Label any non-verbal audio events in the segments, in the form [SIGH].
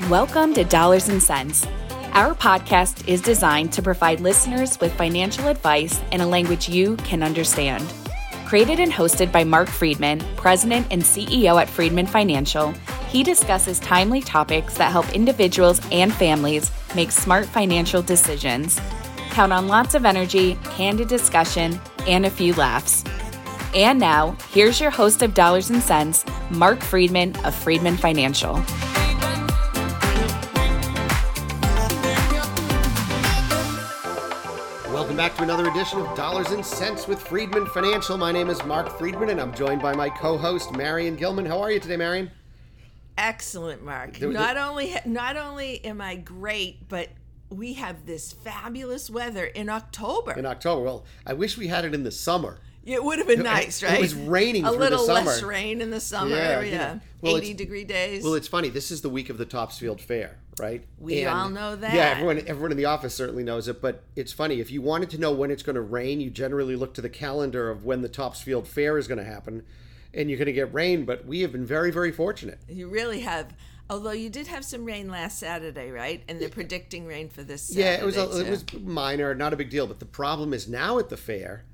Welcome to Dollars and Sense. Our podcast is designed to provide listeners with financial advice in a language you can understand. Created and hosted by Marc Freedman, President and CEO at Freedman Financial, he discusses timely topics that help individuals and families make smart financial decisions. Count on lots of energy, candid discussion, and a few laughs. And now, here's your host of Dollars and Sense, Marc Freedman of Freedman Financial. Welcome back to another edition of Dollars and Sense with Freedman Financial. My name is Marc Freedman, and I'm joined by my co-host Marion Gilman. How are you today, Marion? Excellent, Marc. There- not only not only am I great, but we have this fabulous weather in October. In October. Well, I wish we had it in the summer. It would have been nice, right? it was raining a through the little less rain in the summer. Yeah, Yeah. Well, 80 degree days. Well, it's funny. This is the week of the Topsfield Fair, right? We all know that. Yeah, everyone, everyone in the office certainly knows it. But it's funny. If you wanted to know when it's going to rain, you generally look to the calendar of when the Topsfield Fair is going to happen, and you're going to get rain. But we have been very, very fortunate. you really have. Although you did have some rain last Saturday, right? And they're predicting rain for this. Yeah, it was a, it was minor, not a big deal. But the problem is now at the fair,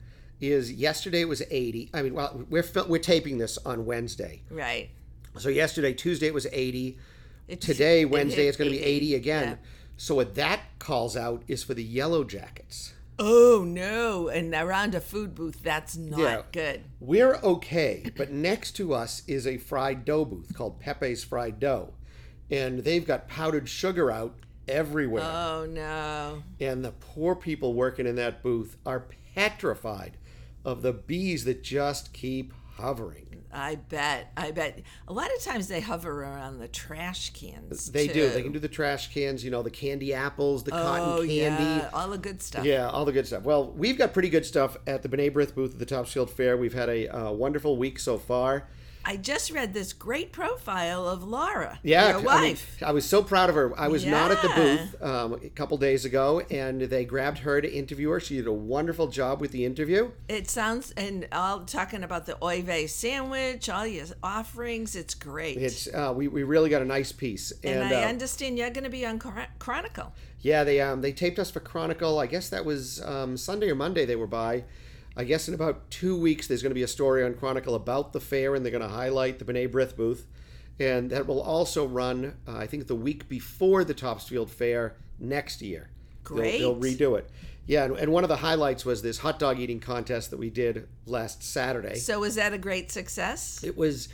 is yesterday it was 80. I mean, well, we're we're taping this on Wednesday, right. so yesterday Tuesday it was 80. It- Today Wednesday it's going to be 80 again. yeah. So what that calls out is for the yellow jackets. Oh no! And around a food booth, that's not Yeah. good. We're okay, but next to us is a fried dough booth called Pepe's Fried Dough, and they've got powdered sugar out everywhere. Oh no! and the poor people working in that booth are petrified of the bees that just keep hovering. I bet. I bet. A lot of times they hover around the trash cans. They do. They can do the trash cans, you know, the candy apples, the Oh cotton candy. yeah, all the good stuff. Yeah, all the good stuff. Well, we've got pretty good stuff at the B'nai B'rith booth at the Topsfield Fair. We've had a uh, wonderful week so far. I just read this great profile of Laura, Yeah, your I mean, wife. I was so proud of her. I was not at the booth um, a couple days ago, and they grabbed her to interview her. She did a wonderful job with the interview. it sounds and all talking about the oy vey sandwich, all your offerings. It's great. It's uh, we, we really got a nice piece, and, and, I uh, understand you're going to be on Chronicle. Yeah, they um they taped us for Chronicle. I guess that was um, Sunday or Monday they were by. I guess in about two weeks there's going to be a story on Chronicle about the fair, and they're going to highlight the B'nai B'rith booth, and that will also run uh, I think the week before the Topsfield Fair next year. Great. They'll, they'll redo it. Yeah, and, and one of the highlights was this hot dog eating contest that we did last Saturday. So was that a great success? It was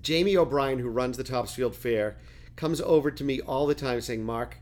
Jamie O'Brien, who runs the Topsfield Fair, comes over to me all the time saying, Marc,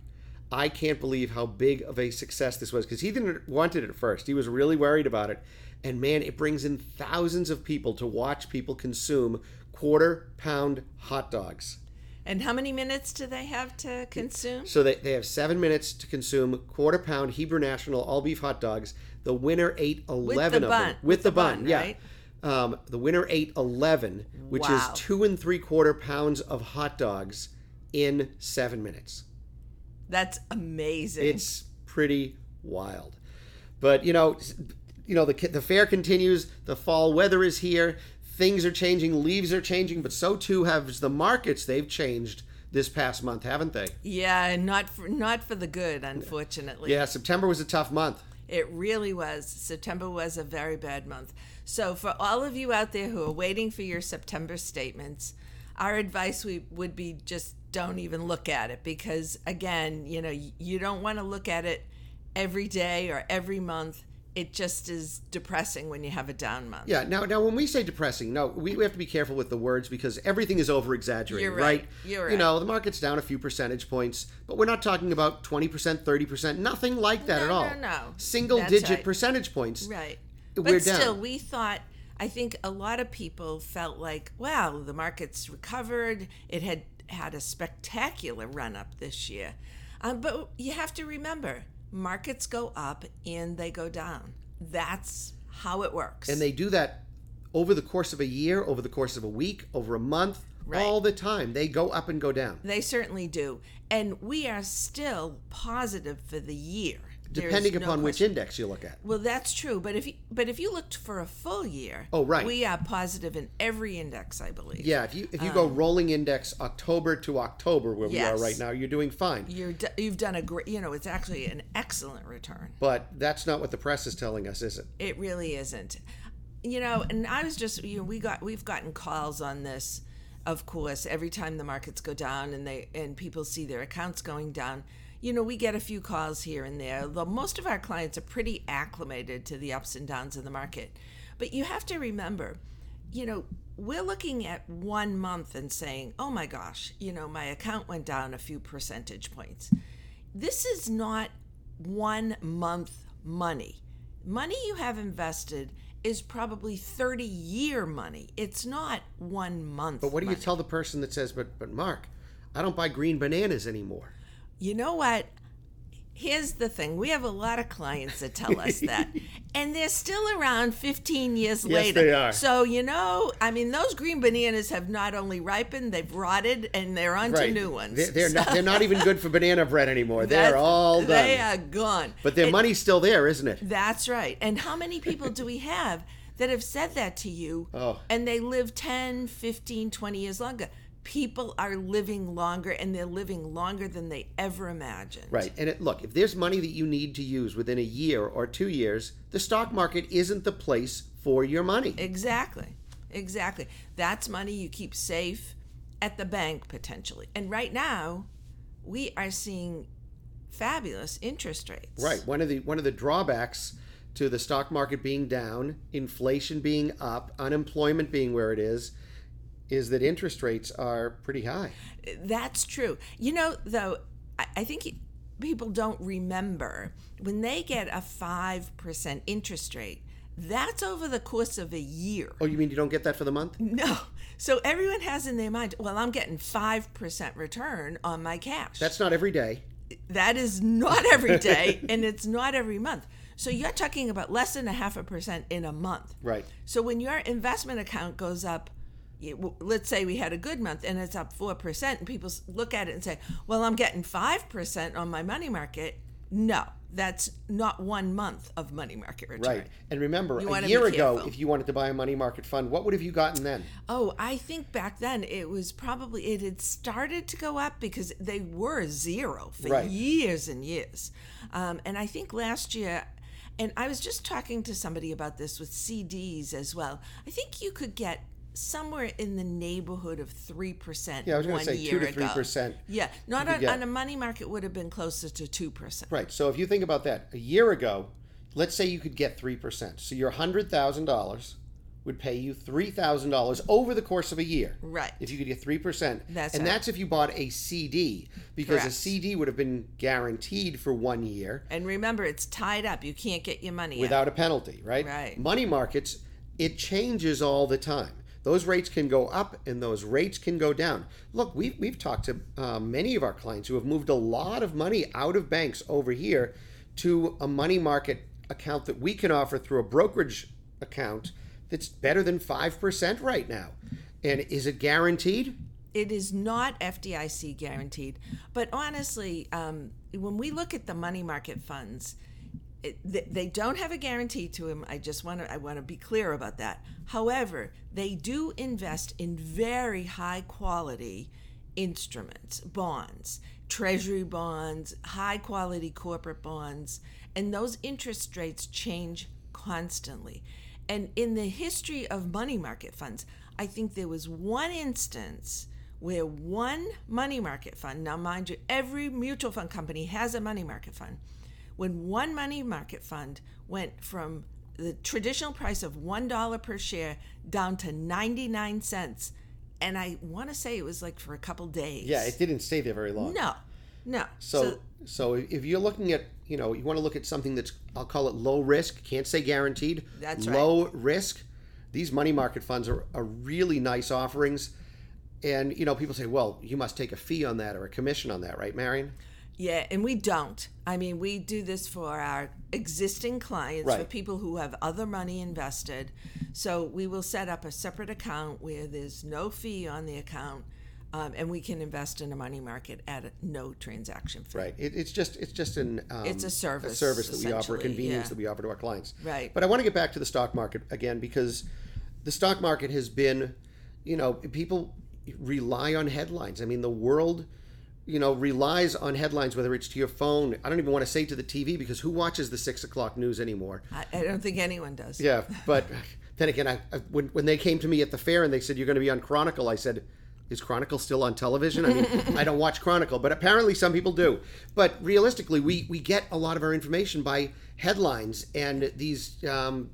I can't believe how big of a success this was because he didn't want it at first. He was really worried about it. And man, it brings in thousands of people to watch people consume quarter pound hot dogs. And how many minutes do they have to consume? So they, they have seven minutes to consume quarter pound Hebrew National all beef hot dogs. The winner ate 11 of bun. them. With the bun, bun, yeah. right? Um, the winner ate 11, which Wow. is two and three quarter pounds of hot dogs in seven minutes. That's amazing. It's pretty wild. But, you know, you know the, the fair continues. The fall weather is here. Things are changing. Leaves are changing. But so too have the markets. They've changed this past month, haven't they? yeah, and not for not for the good, unfortunately. Yeah, September was a tough month. It really was. September was a very bad month. So, for all of you out there who are waiting for your September statements, our advice we, would be just don't even look at it because, again, you know, you don't want to look at it every day or every month. It just is depressing when you have a down month. Yeah. Now, now, when we say depressing, no, we, we have to be careful with the words because everything is over exaggerated, You're right. You're You know, the market's down a few percentage points, but we're not talking about twenty percent, thurty percent, nothing like that No, at all. no, no. Single That's digit right. percentage points. Right. We're but down. still, we thought, I think a lot of people felt like, wow, the market's recovered. It had had a spectacular run up this year. Um, but you have to remember, markets go up and they go down. That's how it works. And they do that over the course of a year, over the course of a week, over a month, Right. all the time. They go up and go down. They certainly do. And we are still positive for the year. Depending no upon which index you look at. Well, that's true, but if you but if you looked for a full year, Oh, right. we are positive in every index, I believe. Yeah, if you if you go rolling index October to October where we are Um, right now, you're doing fine. You're d- you've done a great, you know, it's actually an excellent return. But that's not what the press is telling us, is it? It really isn't. You know, and I was just you know, we got we've gotten calls on this, of course, every time the markets go down and they and people see their accounts going down. You know, we get a few calls here and there. Though most of our clients are pretty acclimated to the ups and downs of the market. But you have to remember, you know, we're looking at one month and saying, "Oh my gosh, you know, my account went down a few percentage points." This is not one month money. Money you have invested is probably 30 year money. It's not one month. But what do you tell the person that says, "But but Marc, I don't buy green bananas anymore"? You know what? Here's the thing. We have a lot of clients that tell us that. [LAUGHS] And they're still around 15 years later. they are. So, you know, I mean, those green bananas have not only ripened, they've rotted, and they're on to new ones. They're, they're So not they're not even good for banana bread anymore. that's- They're all done. They are gone. but their And- money's still there, isn't it? That's right. And how many people do we have that have said that to you [LAUGHS] Oh. and they live 10, 15, 20 years longer? People are living longer and they're living longer than they ever imagined. Right. And it, look, if there's money that you need to use within a year or two years, the stock market isn't the place for your money. Exactly. Exactly. That's money you keep safe at the bank potentially. And right now, we are seeing fabulous interest rates. Right. One of the one of the drawbacks to the stock market being down, inflation being up, unemployment being where it is, is that interest rates are pretty high. That's true. You know, though, I, think people don't remember when they get a 5% interest rate, that's over the course of a year. Oh, you mean you don't get that for the month? No. So everyone has in their mind, well, I'm getting 5% return on my cash. That's not every day. that is not every day [LAUGHS] and it's not every month. So you're talking about less than a half a percent in a month. Right. So when your investment account goes up, let's say we had a good month and it's up 4%, and people look at it and say, well, I'm getting 5% on my money market. No, that's not one month of money market return. Right. And remember, You a year ago, if you wanted to buy a money market fund, what would have you gotten then? Oh, I think back then it was probably it had started to go up because they were zero for Right. years and years, um, and I think last year, and I was just talking to somebody about this with CDs as well. I think you could get somewhere in the neighborhood of three percent. Yeah, I was gonna one say year 2 to ago. 3%. Yeah, not on, on a money market would have been closer to two percent. Right. So if you think about that, a year ago, let's say you could get 3%. So your $100,000 would pay you $3,000 over the course of a year. Right. If you could get 3%. That's and right. that's if you bought a CD because a CD would have been guaranteed for 1 year And remember, it's tied up. You can't get your money out. without a penalty, right? Right. Money markets, it changes all the time. Those rates can go up and those rates can go down. Look, we've, we've talked to uh, many of our clients who have moved a lot of money out of banks over here to a money market account that we can offer through a brokerage account that's better than 5% right now. And is it guaranteed? it is not FDIC guaranteed. But honestly, um, when we look at the money market funds, it, they, don't have a guarantee to them. I just want to I want to be clear about that. However, they do invest in very high quality instruments, bonds, treasury bonds, high quality corporate bonds, and those interest rates change constantly. And in the history of money market funds, I think there was one instance where one money market fund, now mind you, every mutual fund company has a money market fund, when one money market fund went from the traditional price of $1 per share down to 99 cents. And I want to say it was like for a couple days. Yeah, it didn't stay there very long. No, no. So, so if you're looking at, you know, you want to look at something that's, I'll call it low risk. Can't say guaranteed. That's right. low risk. These money market funds are, are really nice offerings, and you know, people say, well, you must take a fee on that or a commission on that, right, Marion? Yeah, and we don't. I mean, we do this for our existing clients, for people who have other money invested. So we will set up a separate account where there's no fee on the account. Um, and we can invest in a money market at a no transaction fee. Right. It, it's just it's just an um, It's a service, a service that we offer, a convenience yeah. that we offer to our clients. Right. But I want to get back to the stock market again because the stock market has been, you know, people rely on headlines. I mean, the world, you know, relies on headlines, whether it's to your phone. I don't even want to say to the TV because who watches the six o'clock news anymore? I, I don't think anyone does. Yeah, [LAUGHS] but then again, I, I when when they came to me at the fair and they said you're going to be on Chronicle, I said, "Is Chronicle still on television?" I mean, [LAUGHS] I don't watch Chronicle, but apparently some people do. But realistically, we we get a lot of our information by headlines and these um,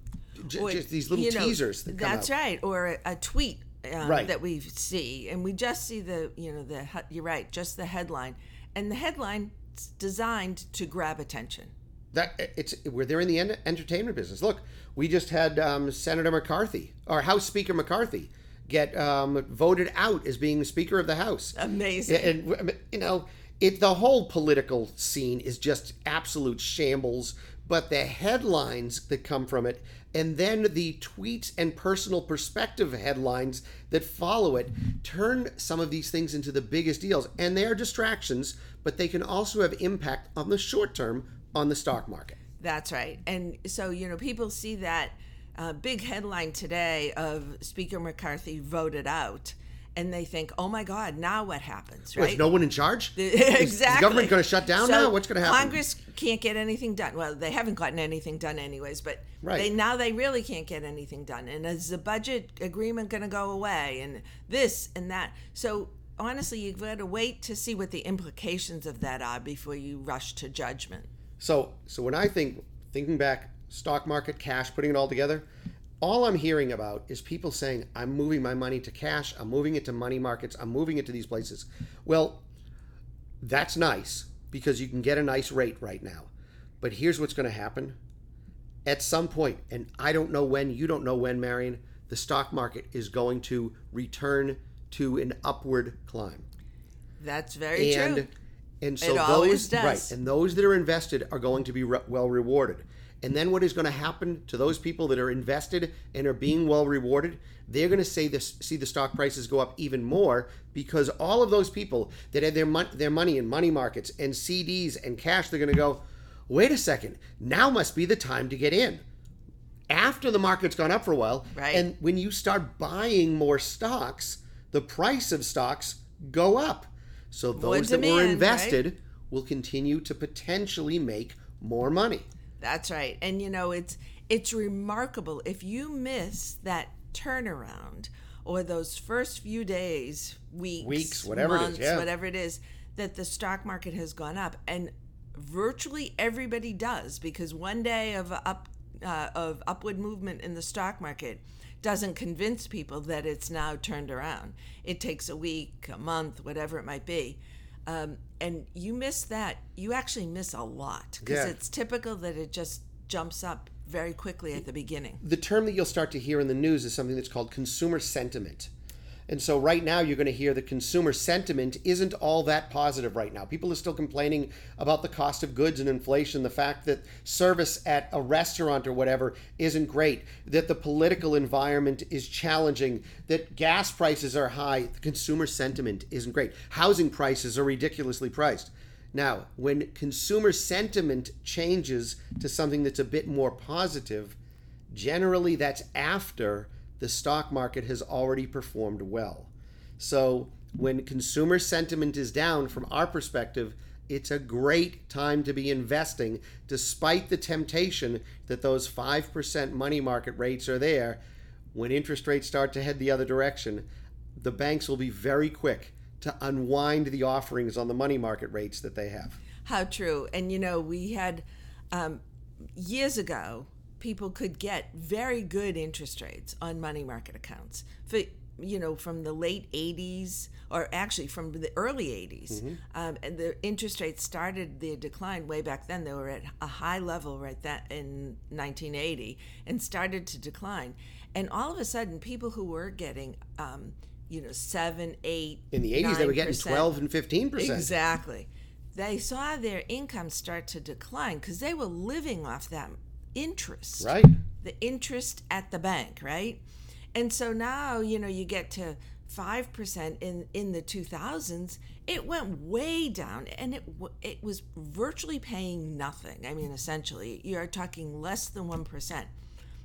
j- Or, just these little you know, teasers that come That's out. right, or a, a tweet um, Right. that we see, and we just see the you know the you're right, just the headline, and the headline designed to grab attention. That it's we're there in the entertainment business. Look, we just had um, Senator McCarthy or House Speaker McCarthy get um, voted out as being Speaker of the House. Amazing. and, and you know it the whole political scene is just absolute shambles but the headlines that come from it and then the tweets and personal perspective headlines that follow it turn some of these things into the biggest deals. And they are distractions but they can also have impact on the short term on the stock market. That's right. And so, you know, people see that uh, big headline today of Speaker McCarthy voted out, and they think, oh my God, now what happens, right? no one in charge exactly. is the government going to shut down So now what's going to happen Congress can't get anything done. Well, they haven't gotten anything done anyways, but Right. they now they really can't get anything done. And is the budget agreement going to go away? And this and that. So honestly, you've got to wait to see what the implications of that are before you rush to judgment. So, so when I think thinking back, stock market, cash, putting it all together, all I'm hearing about is people saying, "I'm moving my money to cash. I'm moving it to money markets. I'm moving it to these places." Well, that's nice because you can get a nice rate right now. But here's what's going to happen: at some point, and I don't know when, you don't know when, Marion, the stock market is going to return to an upward climb That's very and true. and so It those right and those that are invested are going to be re- well rewarded and then what is going to happen to those people that are invested and are being well rewarded? They're going to say this see the stock prices go up even more because all of those people that had their mon- their money in money markets and CDs and cash they're going to go wait a second. Now must be the time to get in. After the market's gone up for a while Right. and when you start buying more stocks the price of stocks go up. So those that were demand, right? invested will continue to potentially make more money That's right. And you know, it's it's remarkable if you miss that turnaround or those first few days, weeks, Weeks, whatever it is, months, yeah. whatever it is, that the stock market has gone up, and virtually everybody does because one day of up uh, of upward movement in the stock market doesn't convince people that it's now turned around. It takes a week, a month, whatever it might be. Um, and you miss that, you actually miss a lot because Yeah. it's typical that it just jumps up very quickly at the beginning. the term that you'll start to hear in the news is something that's called consumer sentiment. And so right now you're going to hear the consumer sentiment isn't all that positive right now. People are still complaining about the cost of goods and inflation, the fact that service at a restaurant or whatever isn't great, that the political environment is challenging, that gas prices are high, the consumer sentiment isn't great. Housing prices are ridiculously priced. Now, when consumer sentiment changes to something that's a bit more positive, generally that's after the stock market has already performed well. So, when consumer sentiment is down, from our perspective, it's a great time to be investing, despite the temptation that those 5% money market rates are there. When interest rates start to head the other direction, the banks will be very quick to unwind the offerings on the money market rates that they have. How true. And you know, we had um, years ago, people could get very good interest rates on money market accounts. For you know, from the late 80s, or actually from the early 80s, um, and the interest rates started their decline way back then. They were at a high level right that in 1980, and started to decline. And all of a sudden, people who were getting, um, you know, seven, eight, In the 80s, they were getting 12 and 15%. Exactly. They saw their income start to decline because they were living off that interest. Right. The interest at the bank, right? And so now, you know, you get to 5% in in the 2000s it went way down and it it was virtually paying nothing i mean essentially you're talking less than 1%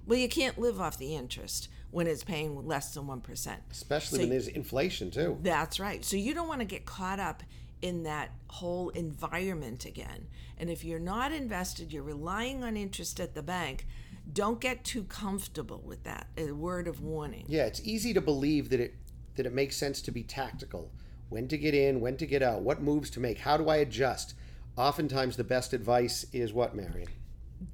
well you can't live off the interest when it's paying less than 1% Especially So when there's inflation too. that's right. So you don't want to get caught up in that whole environment again. And if you're not invested, you're relying on interest at the bank, don't get too comfortable with that. A word of warning. Yeah, it's easy to believe that it that it makes sense to be tactical. When to get in, when to get out, what moves to make, how do I adjust? Oftentimes the best advice is what, Marion?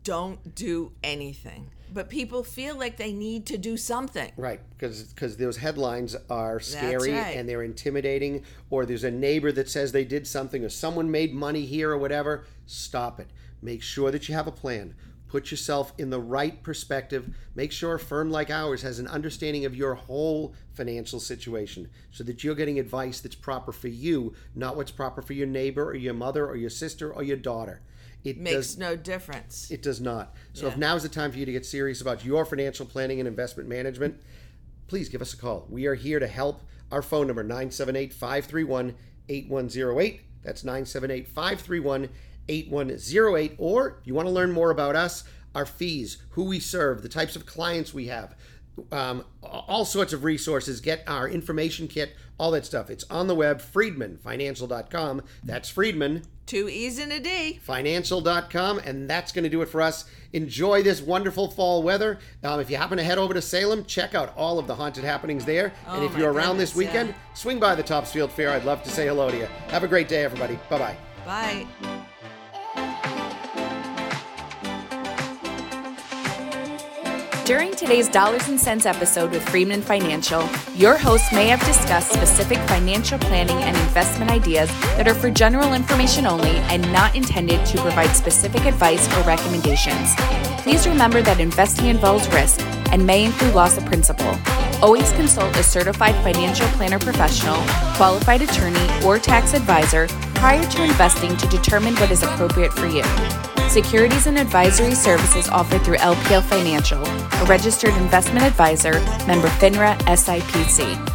Don't do anything. But people feel like they need to do something. Right, because because those headlines are scary right. and they're intimidating, or there's a neighbor that says they did something, or someone made money here, or whatever. Stop it. Make sure that you have a plan. Put yourself in the right perspective. Make sure a firm like ours has an understanding of your whole financial situation, so that you're getting advice that's proper for you, not what's proper for your neighbor, or your mother, or your sister, or your daughter. It Makes does no difference. it does not. So if now is the time for you to get serious about your financial planning and investment management, please give us a call. We are here to help. Our phone number 978-531-8108. That's 978-531-8108 or if you want to learn more about us, our fees, who we serve, the types of clients we have, um, all sorts of resources. Get our information kit, all that stuff. It's on the web, freedmanfinancial.com. That's Freedman Two E's and a D. financial.com and that's going to do it for us enjoy this wonderful fall weather um, if you happen to head over to salem check out all of the haunted happenings there and Oh if you're around this weekend yeah. swing by the topsfield fair i'd love to say hello to you have a great day everybody bye-bye Bye. During today's Dollars and Sense episode with Freedman Financial, your host may have discussed specific financial planning and investment ideas that are for general information only and not intended to provide specific advice or recommendations. Please remember that investing involves risk and may include loss of principal. Always consult a certified financial planner professional, qualified attorney, or tax advisor prior to investing to determine what is appropriate for you. Securities and advisory services offered through LPL Financial, a registered investment advisor, member FINRA SIPC.